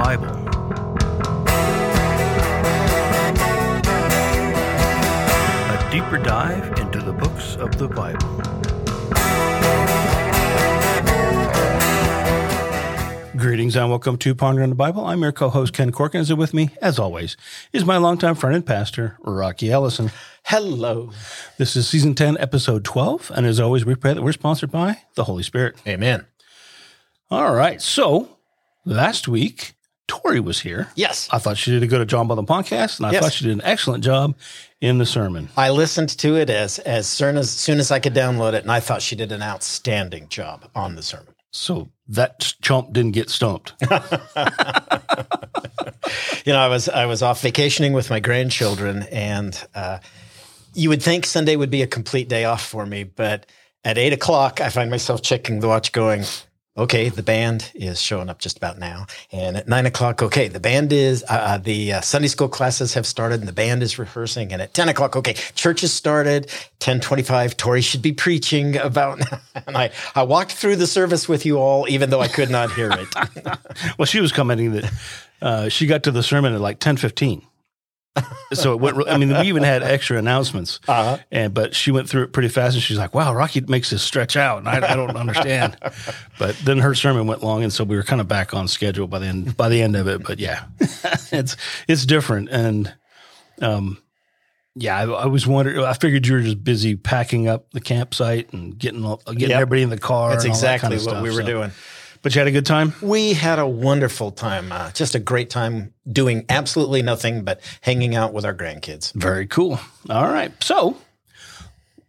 Bible. A deeper dive into the books of the Bible. Greetings and welcome to Pondering the Bible. I'm your co-host Ken Corkins, and with me, as always, is my longtime friend and pastor Rocky Ellison. Hello. This is season ten, episode twelve, and as always, we pray that we're sponsored by the Holy Spirit. Amen. All right, so last week Tori was here. Yes. I thought she did a good job on the podcast, and I Yes. thought she did an excellent job in the sermon. I listened to it as as soon as, soon as I could download it, and I thought she did an outstanding job on the sermon. So that chump didn't get stumped. You know, I was I was off vacationing with my grandchildren, and uh, you would think Sunday would be a complete day off for me, but at eight o'clock, I find myself checking the watch, going, "Okay, the band is showing up just about now." And at nine o'clock, okay, the band is uh, uh, the uh, Sunday school classes have started, and the band is rehearsing. And at ten o'clock, okay, church has started. Ten twenty-five, Tori should be preaching about. and I I walked through the service with you all, even though I could not hear it. well, she was commenting that uh, she got to the sermon at like ten fifteen. So it went. re- I mean, we even had extra announcements, Uh-huh. and but she went through it pretty fast, and she's like, "Wow, Rocky makes this stretch out, and I, I don't understand." but then her sermon went long, and so we were kind of back on schedule by the end by the end of it. But yeah, it's it's different, and um, yeah, I, I was wondering. I figured you were just busy packing up the campsite and getting all- getting Yep. everybody in the car. That's and all that exactly kind of what stuff, we were so- doing. But you had a good time. We had a wonderful time, uh, just a great time doing absolutely nothing but hanging out with our grandkids. Very cool. All right. So,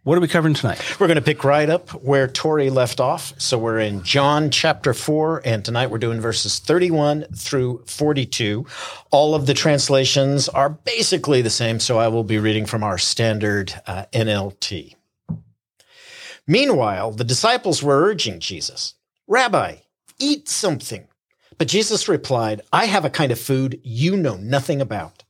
what are we covering tonight? We're going to pick right up where Tori left off. So we're in John chapter 4, and tonight we're doing verses 31 through 42. All of the translations are basically the same, so I will be reading from our standard uh, NLT. Meanwhile, the disciples were urging Jesus, Rabbi, eat something. But Jesus replied, I have a kind of food you know nothing about.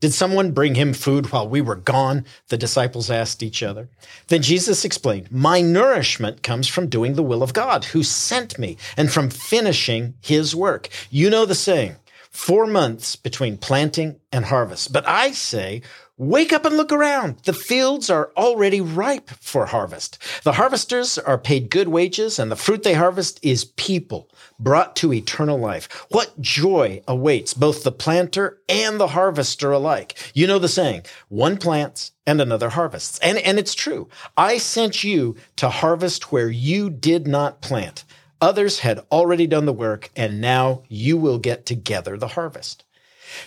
Did someone bring him food while we were gone? The disciples asked each other. Then Jesus explained, My nourishment comes from doing the will of God who sent me and from finishing his work. You know the saying, four months between planting and harvest. But I say, Wake up and look around. The fields are already ripe for harvest. The harvesters are paid good wages, and the fruit they harvest is people brought to eternal life. What joy awaits both the planter and the harvester alike. You know the saying, one plants and another harvests. And, and it's true. I sent you to harvest where you did not plant. Others had already done the work, and now you will get together the harvest.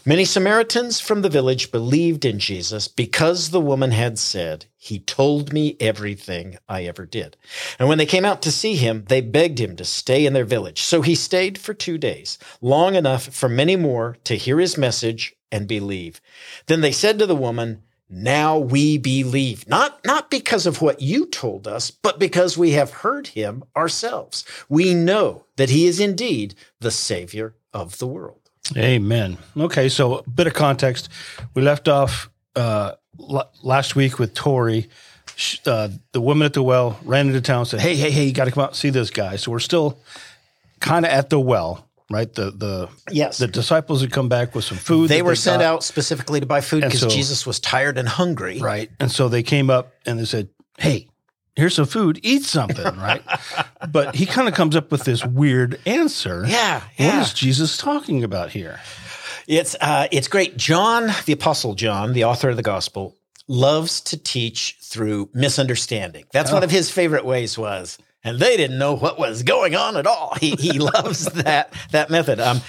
Many Samaritans from the village believed in Jesus because the woman had said, He told me everything I ever did. And when they came out to see him, they begged him to stay in their village. So he stayed for two days, long enough for many more to hear his message and believe. Then they said to the woman, now we believe, not, not because of what you told us, but because we have heard him ourselves. We know that he is indeed the Savior of the world. Amen. Okay, so a bit of context. We left off uh, l- last week with Tori. Uh, the woman at the well ran into town and said, "Hey, hey, hey, you got to come out and see this guy." So we're still kind of at the well, right? The the Yes. the disciples had come back with some food. they were sent got, out specifically to buy food because so- Jesus was tired and hungry. right? And so they came up and they said, "Hey, here's some food. Eat something," right? but he kind of comes up with this weird answer. Yeah, What yeah. is Jesus talking about here? It's uh, it's great. John, the Apostle John, the author of the Gospel, loves to teach through misunderstanding. That's one of his favorite ways. Was and they didn't know what was going on at all. He he loves that that method. Um,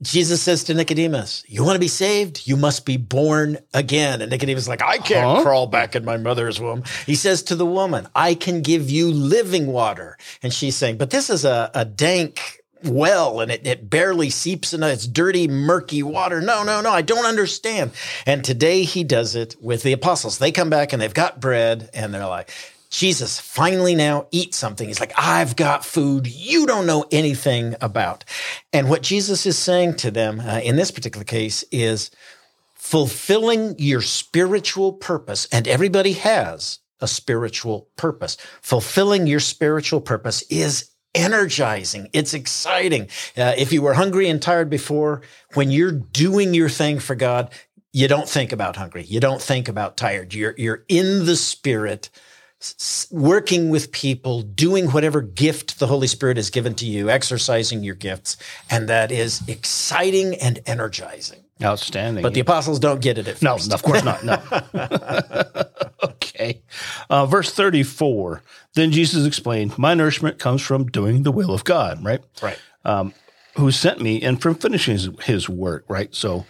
Jesus says to Nicodemus, "You want to be saved? You must be born again." And Nicodemus is like, "I can't Huh? crawl back in my mother's womb." He says to the woman, "I can give you living water," and she's saying, "But this is a, a dank." well and it, it barely seeps into its dirty, murky water. No, no, no, I don't understand. And today he does it with the apostles. They come back and they've got bread and they're like, Jesus, finally now eat something. He's like, I've got food you don't know anything about. And what Jesus is saying to them uh, in this particular case is fulfilling your spiritual purpose. And everybody has a spiritual purpose. Fulfilling your spiritual purpose is energizing. It's exciting. Uh, if you were hungry and tired before, when you're doing your thing for God, you don't think about hungry. You don't think about tired. You're, you're in the spirit, working with people, doing whatever gift the Holy Spirit has given to you, exercising your gifts. And that is exciting and energizing. Outstanding. But the apostles don't get it at no, first. of course not. No. okay. Uh, verse 34. Then Jesus explained, My nourishment comes from doing the will of God, right? Right. Who sent me and from finishing his, his work, right? So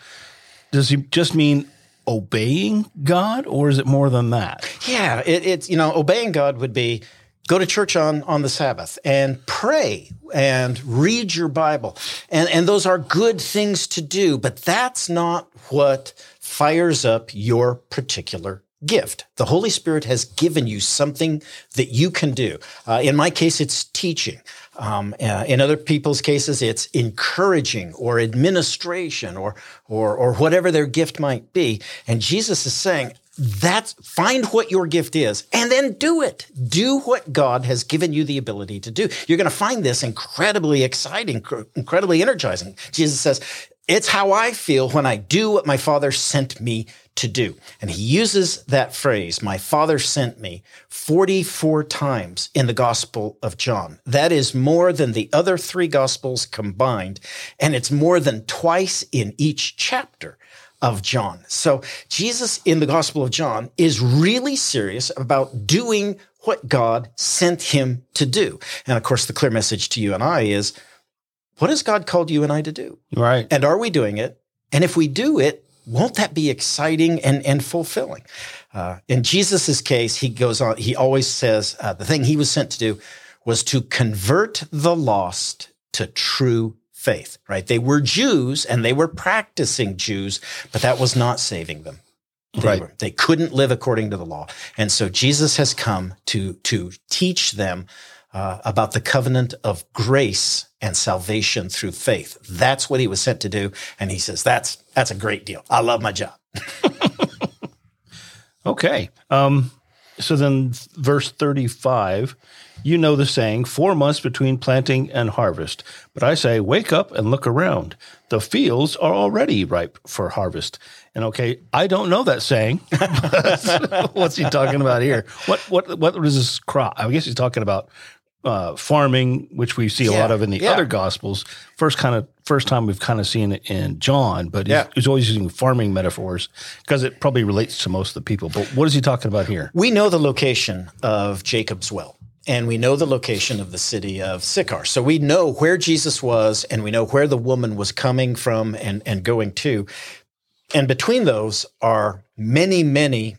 does he just mean obeying God or is it more than that? Yeah, it, it's you know obeying God would be go to church on on the Sabbath and pray and read your Bible, and and those are good things to do, but that's not what fires up your particular gift. The Holy Spirit has given you something that you can do. Uh, in my case, it's teaching. Um, uh, in other people's cases, it's encouraging or administration or, or, or whatever their gift might be. And Jesus is saying, that's find what your gift is and then do it. Do what God has given you the ability to do. You're going to find this incredibly exciting, incredibly energizing. Jesus says, it's how I feel when I do what my father sent me to do. And he uses that phrase, my father sent me, 44 times in the Gospel of John. That is more than the other three Gospels combined. And it's more than twice in each chapter of John. So Jesus in the Gospel of John is really serious about doing what God sent him to do. And of course, the clear message to you and I is, what has God called you and I to do? Right. And are we doing it? And if we do it, won't that be exciting and, and fulfilling? Uh, in Jesus' case, he goes on, he always says uh, the thing he was sent to do was to convert the lost to true faith, right? They were Jews and they were practicing Jews, but that was not saving them. They, Right. were, they couldn't live according to the law. And so Jesus has come to, to teach them uh, about the covenant of grace and salvation through faith. That's what he was sent to do. And he says, that's, that's a great deal. I love my job. Okay. Um, so then, verse 35, you know the saying, four months between planting and harvest. But I say, wake up and look around. The fields are already ripe for harvest. And okay, I don't know that saying. What's he talking about here? What what what is this crop? I guess he's talking about uh, farming, which we see a Yeah, lot of in the yeah. other gospels. First kind of first time we've kind of seen it in John, but he's, he's always using farming metaphors because it probably relates to most of the people. But what is he talking about here? We know the location of Jacob's well. And we know the location of the city of Sychar. So we know where Jesus was and we know where the woman was coming from and, and going to. And between those are many, many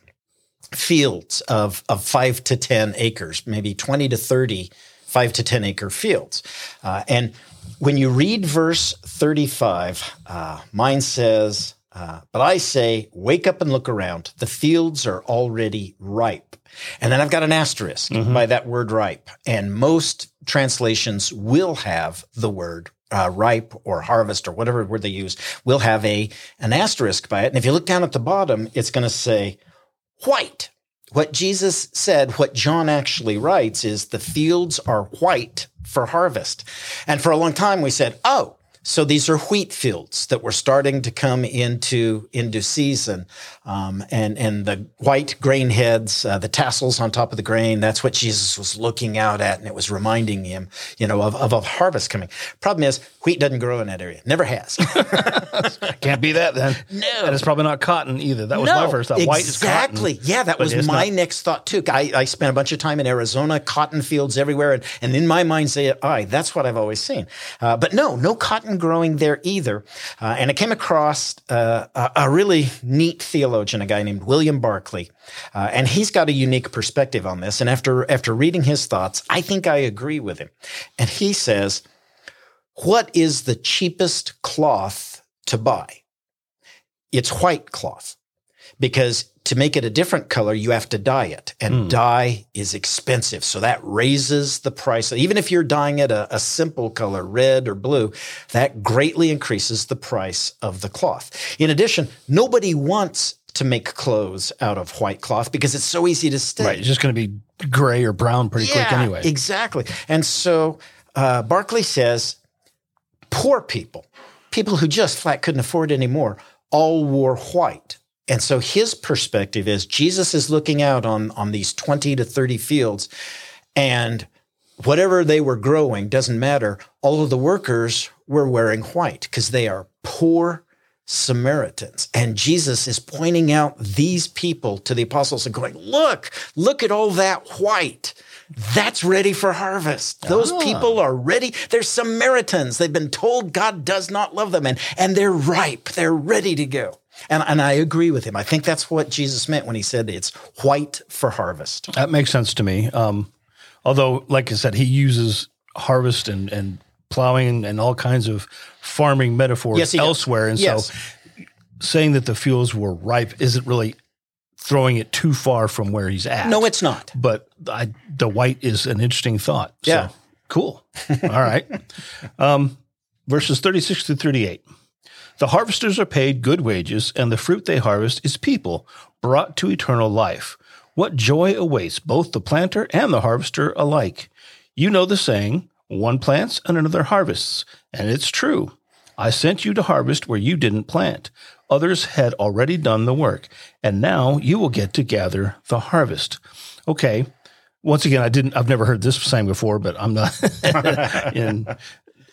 fields of, of five to 10 acres, maybe 20 to 30 five to 10 acre fields. Uh, and when you read verse 35, uh, mine says, uh, But I say, wake up and look around. The fields are already ripe. And then I've got an asterisk by that word ripe. And most translations will have the word uh, ripe or harvest or whatever word they use will have a an asterisk by it. And if you look down at the bottom, it's going to say white. What Jesus said, what John actually writes is the fields are white for harvest. And for a long time we said, oh, so these are wheat fields that were starting to come into into season, um, and and the white grain heads, uh, the tassels on top of the grain. That's what Jesus was looking out at, and it was reminding him, you know, of, of a harvest coming. Problem is, wheat doesn't grow in that area. Never has. Can't be that then. No. And it's probably not cotton either. That was my first thought. White is cotton. Exactly. Yeah, that was my not- next thought too. I, I spent a bunch of time in Arizona, cotton fields everywhere, and, and in my mind, say, "Aye, that's what I've always seen." Uh, but no, no cotton growing there either. Uh, and I came across uh, a, a really neat theologian, a guy named William Barclay, uh, and he's got a unique perspective on this. And after after reading his thoughts, I think I agree with him. And he says, "What is the cheapest cloth to buy?" It's white cloth because to make it a different color, you have to dye it, and dye is expensive. So that raises the price. Even if you're dyeing it a, a simple color, red or blue, that greatly increases the price of the cloth. In addition, nobody wants to make clothes out of white cloth because it's so easy to stain. Right. It's just going to be gray or brown pretty quick anyway. Exactly. And so uh, Barclay says poor people, people who just flat couldn't afford anymore, all wore white. And so his perspective is Jesus is looking out on, on these 20 to 30 fields, and whatever they were growing doesn't matter. All of the workers were wearing white because they are poor Samaritans. And Jesus is pointing out these people to the apostles and going, Look, look at all that white. That's ready for harvest. Those Ah. people are ready. They're Samaritans. They've been told God does not love them and, and they're ripe. They're ready to go. And, and I agree with him. I think that's what Jesus meant when he said it's white for harvest. That makes sense to me. Um, although, like I said, he uses harvest and, and plowing and all kinds of farming metaphors Yes, he does. elsewhere. And Yes. so saying that the fields were ripe isn't really throwing it too far from where he's at. No, it's not. but I, the white is an interesting thought. So, Yeah. cool. All right. Um, verses 36 to 38. The harvesters are paid good wages, and the fruit they harvest is people brought to eternal life. What joy awaits both the planter and the harvester alike. You know the saying, one plants and another harvests, and it's true. I sent you to harvest where you didn't plant. Others had already done the work, and now you will get to gather the harvest. Okay. Once again, I didn't I've never heard this saying before, but I'm not in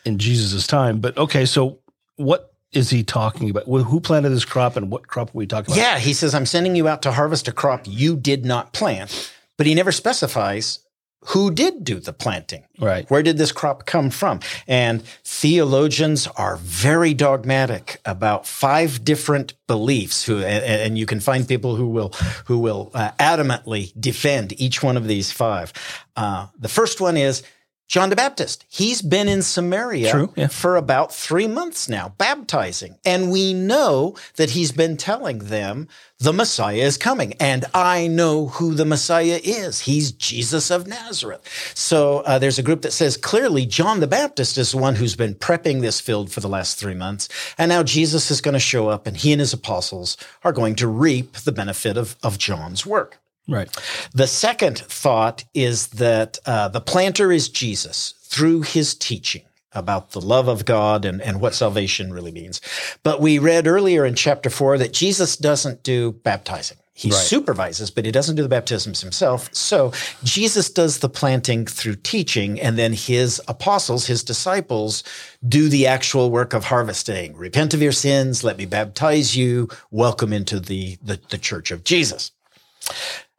in Jesus' time. But okay, so what is he talking about? Wh- Who planted this crop and what crop are we talking about? Yeah, he says, I'm sending you out to harvest a crop you did not plant, but he never specifies who did do the planting. Right. Where did this crop come from? And theologians are very dogmatic about five different beliefs who, and, and you can find people who will, who will uh, adamantly defend each one of these five. Uh, the first one is John the Baptist. He's been in Samaria True, yeah. for about three months now, baptizing. And we know that he's been telling them the Messiah is coming. And I know who the Messiah is. He's Jesus of Nazareth. So uh, there's a group that says clearly John the Baptist is the one who's been prepping this field for the last three months. And now Jesus is going to show up and he and his apostles are going to reap the benefit of, of John's work. Right. The second thought is that uh, the planter is Jesus through his teaching about the love of God and, and what salvation really means. But we read earlier in chapter four that Jesus doesn't do baptizing. He Right. supervises, but he doesn't do the baptisms himself. So Jesus does the planting through teaching, and then his apostles, his disciples, do the actual work of harvesting. Repent of your sins, let me baptize you, welcome into the, the, the church of Jesus.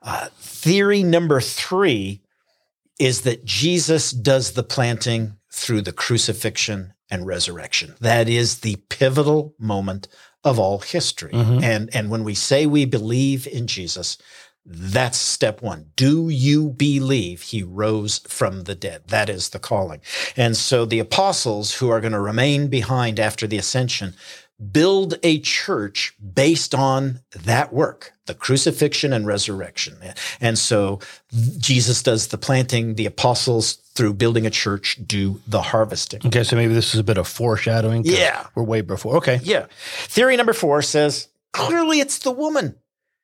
Uh, theory number three is that Jesus does the planting through the crucifixion and resurrection. That is the pivotal moment of all history. And, and when we say we believe in Jesus, that's step one. Do you believe he rose from the dead? That is the calling. And so the apostles who are going to remain behind after the ascension build a church based on that work, the crucifixion and resurrection. And so Jesus does the planting, the apostles through building a church do the harvesting. Okay, so maybe this is a bit of foreshadowing. Yeah. We're way before. Okay. Yeah. Theory number four says clearly it's the woman.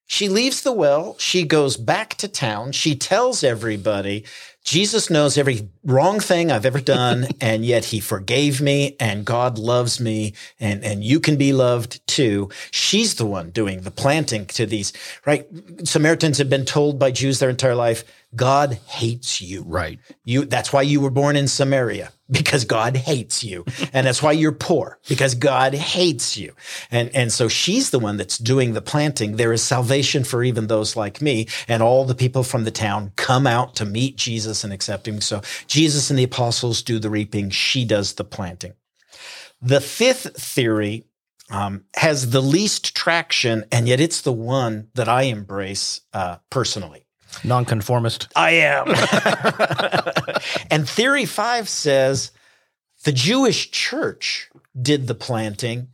She leaves the well. She goes back to town. She tells everybody Jesus knows every wrong thing I've ever done, and yet he forgave me, and God loves me, and, and you can be loved too. She's the one doing the planting to these, right? Samaritans have been told by Jews their entire life, God hates you. Right. You that's why you were born in Samaria because God hates you. And that's why you're poor because God hates you. And and so she's the one that's doing the planting. There is salvation for even those like me and all the people from the town come out to meet Jesus and accept him. So Jesus and the apostles do the reaping, she does the planting. The fifth theory um, has the least traction, and yet it's the one that I embrace uh, personally. Nonconformist. I am. and theory five says the Jewish church did the planting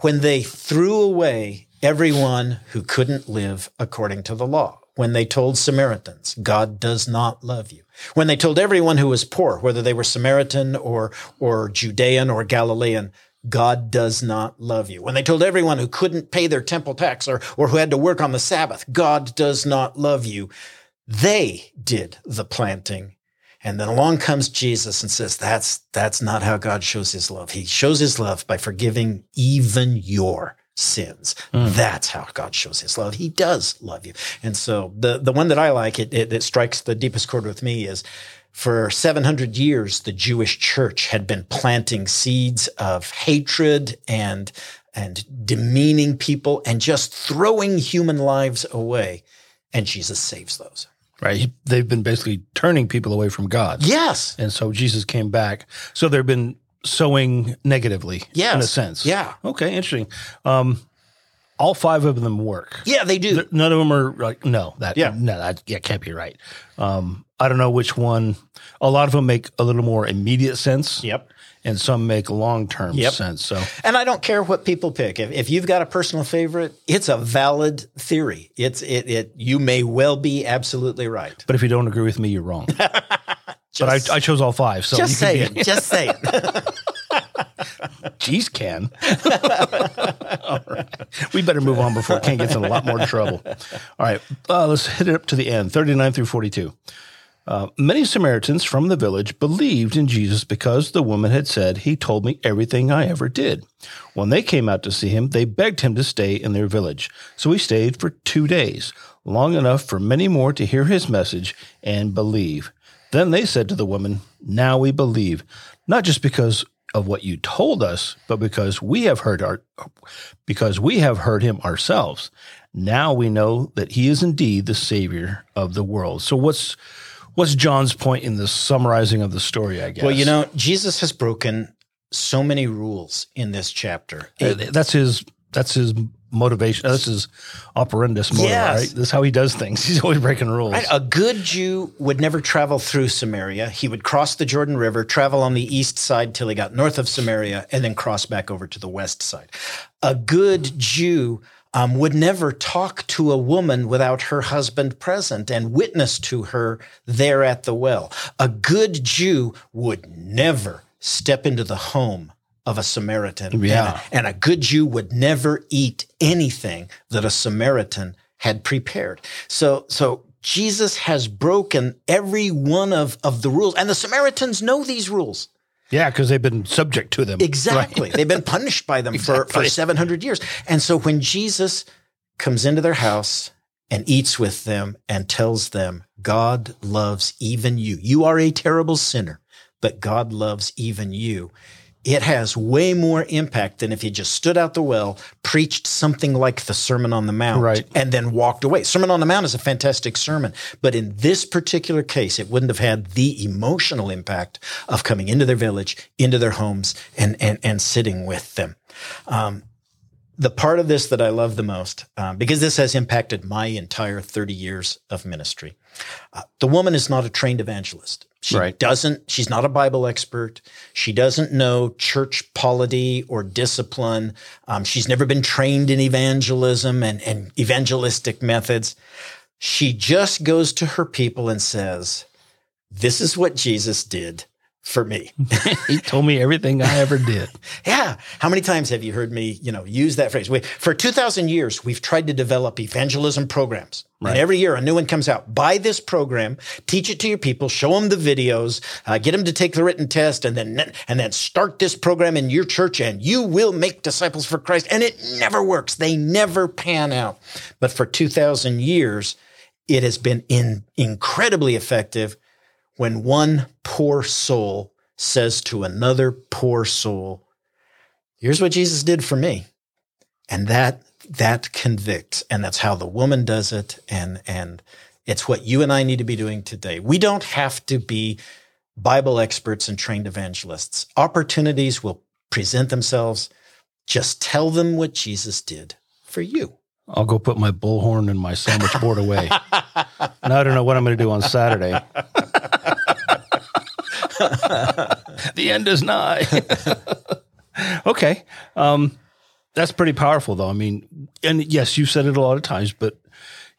when they threw away everyone who couldn't live according to the law. When they told Samaritans, God does not love you. When they told everyone who was poor, whether they were Samaritan or, or Judean or Galilean, God does not love you. When they told everyone who couldn't pay their temple tax or, or who had to work on the Sabbath, God does not love you. They did the planting. And then along comes Jesus and says, that's, that's not how God shows his love. He shows his love by forgiving even your sins. Mm. That's how God shows his love. He does love you. And so the, the one that I like, it, it, it strikes the deepest chord with me is for 700 years, the Jewish church had been planting seeds of hatred and, and demeaning people and just throwing human lives away. And Jesus saves those. Right. They've been basically turning people away from God. Yes. And so Jesus came back. So they've been sowing negatively yes. in a sense. Yeah. Okay. Interesting. Um, all five of them work. Yeah, they do. None of them are like, no, that, yeah. no, that yeah, can't be right. Um, I don't know which one. A lot of them make a little more immediate sense. Yep and some make long term yep. sense. So, and I don't care what people pick. If, if you've got a personal favorite, it's a valid theory. It's it it you may well be absolutely right. But if you don't agree with me, you're wrong. but I, I, chose all five. So just say it. just say it. Jeez, Ken. all right. We better move on before Ken gets in a lot more trouble. All right. Uh, let's hit it up to the end 39 through 42. Uh, many Samaritans from the village believed in Jesus because the woman had said, He told me everything I ever did. When they came out to see him, they begged him to stay in their village. So he stayed for two days, long enough for many more to hear his message and believe. Then they said to the woman, Now we believe, not just because of what you told us, but because we have heard our, because we have heard him ourselves. Now we know that he is indeed the savior of the world. So what's what's John's point in the summarizing of the story, I guess? Well, you know, Jesus has broken so many rules in this chapter. Uh, it, that's his that's his motivation. That's his operandus motive, yes. right? This is how he does things. He's always breaking rules. Right. A good Jew would never travel through Samaria. He would cross the Jordan River, travel on the east side till he got north of Samaria, and then cross back over to the west side. A good Jew um, would never talk to a woman without her husband present and witness to her there at the well. A good Jew would never step into the home of a Samaritan. Yeah. And, and a good Jew would never eat anything that a Samaritan had prepared. So, so Jesus has broken every one of, of the rules. And the Samaritans know these rules. Yeah, because they've been subject to them. Exactly. Right? they've been punished by them exactly. for, for 700 years. And so when Jesus comes into their house and eats with them and tells them, God loves even you. You are a terrible sinner, but God loves even you it has way more impact than if you just stood out the well, preached something like the Sermon on the Mount, right. and then walked away. Sermon on the Mount is a fantastic sermon, but in this particular case, it wouldn't have had the emotional impact of coming into their village, into their homes, and and and sitting with them. Um, the part of this that I love the most, um, because this has impacted my entire 30 years of ministry. Uh, the woman is not a trained evangelist. She right. doesn't, she's not a Bible expert. She doesn't know church polity or discipline. Um, she's never been trained in evangelism and, and evangelistic methods. She just goes to her people and says, This is what Jesus did for me. he told me everything I ever did. yeah. How many times have you heard me, you know, use that phrase? We, for 2000 years, we've tried to develop evangelism programs. Right. And every year a new one comes out. Buy this program, teach it to your people, show them the videos, uh, get them to take the written test and then, and then start this program in your church and you will make disciples for Christ. And it never works. They never pan out. But for 2000 years, it has been in, incredibly effective when one poor soul says to another poor soul, here's what Jesus did for me. And that, that convicts. And that's how the woman does it. And, and it's what you and I need to be doing today. We don't have to be Bible experts and trained evangelists. Opportunities will present themselves. Just tell them what Jesus did for you. I'll go put my bullhorn and my sandwich board away. and I don't know what I'm going to do on Saturday. The end is nigh. okay. Um, that's pretty powerful, though. I mean, and yes, you've said it a lot of times, but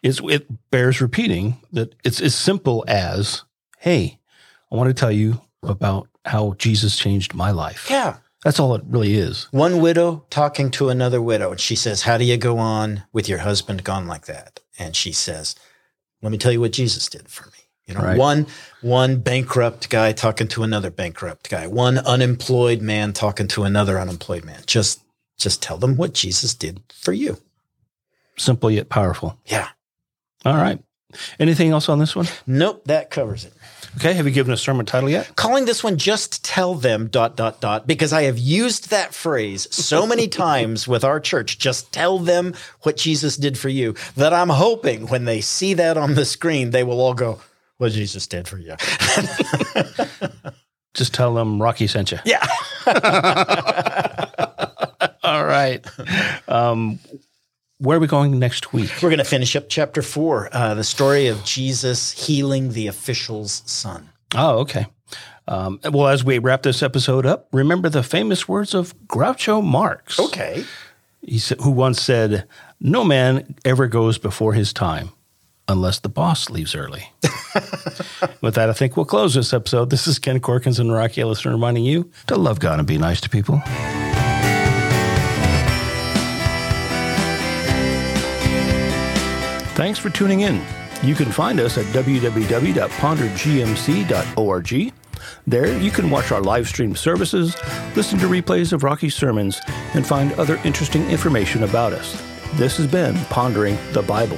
it's, it bears repeating that it's as simple as, hey, I want to tell you about how Jesus changed my life. Yeah. That's all it really is. One widow talking to another widow, and she says, How do you go on with your husband gone like that? And she says, Let me tell you what Jesus did for me. You know, Right. one one bankrupt guy talking to another bankrupt guy, one unemployed man talking to another unemployed man. Just just tell them what Jesus did for you. Simple yet powerful. Yeah. All right. Anything else on this one? Nope, that covers it. Okay. Have you given a sermon title yet? calling this one just tell them dot dot dot because I have used that phrase so many times with our church just tell them what Jesus did for you that I'm hoping when they see that on the screen they will all go what Jesus did for you. Just tell them Rocky sent you. yeah. All right. Um, where are we going next week? We're going to finish up chapter 4, uh, the story of Jesus healing the official's son. Oh, okay. Um, well, as we wrap this episode up, remember the famous words of Groucho Marx. Okay. He said, who once said, "No man ever goes before his time, unless the boss leaves early." With that, I think we'll close this episode. This is Ken Corkins and Rocky Ellison reminding you to love God and be nice to people. Thanks for tuning in. You can find us at www.pondergmc.org. There, you can watch our live stream services, listen to replays of Rocky's sermons, and find other interesting information about us. This has been Pondering the Bible.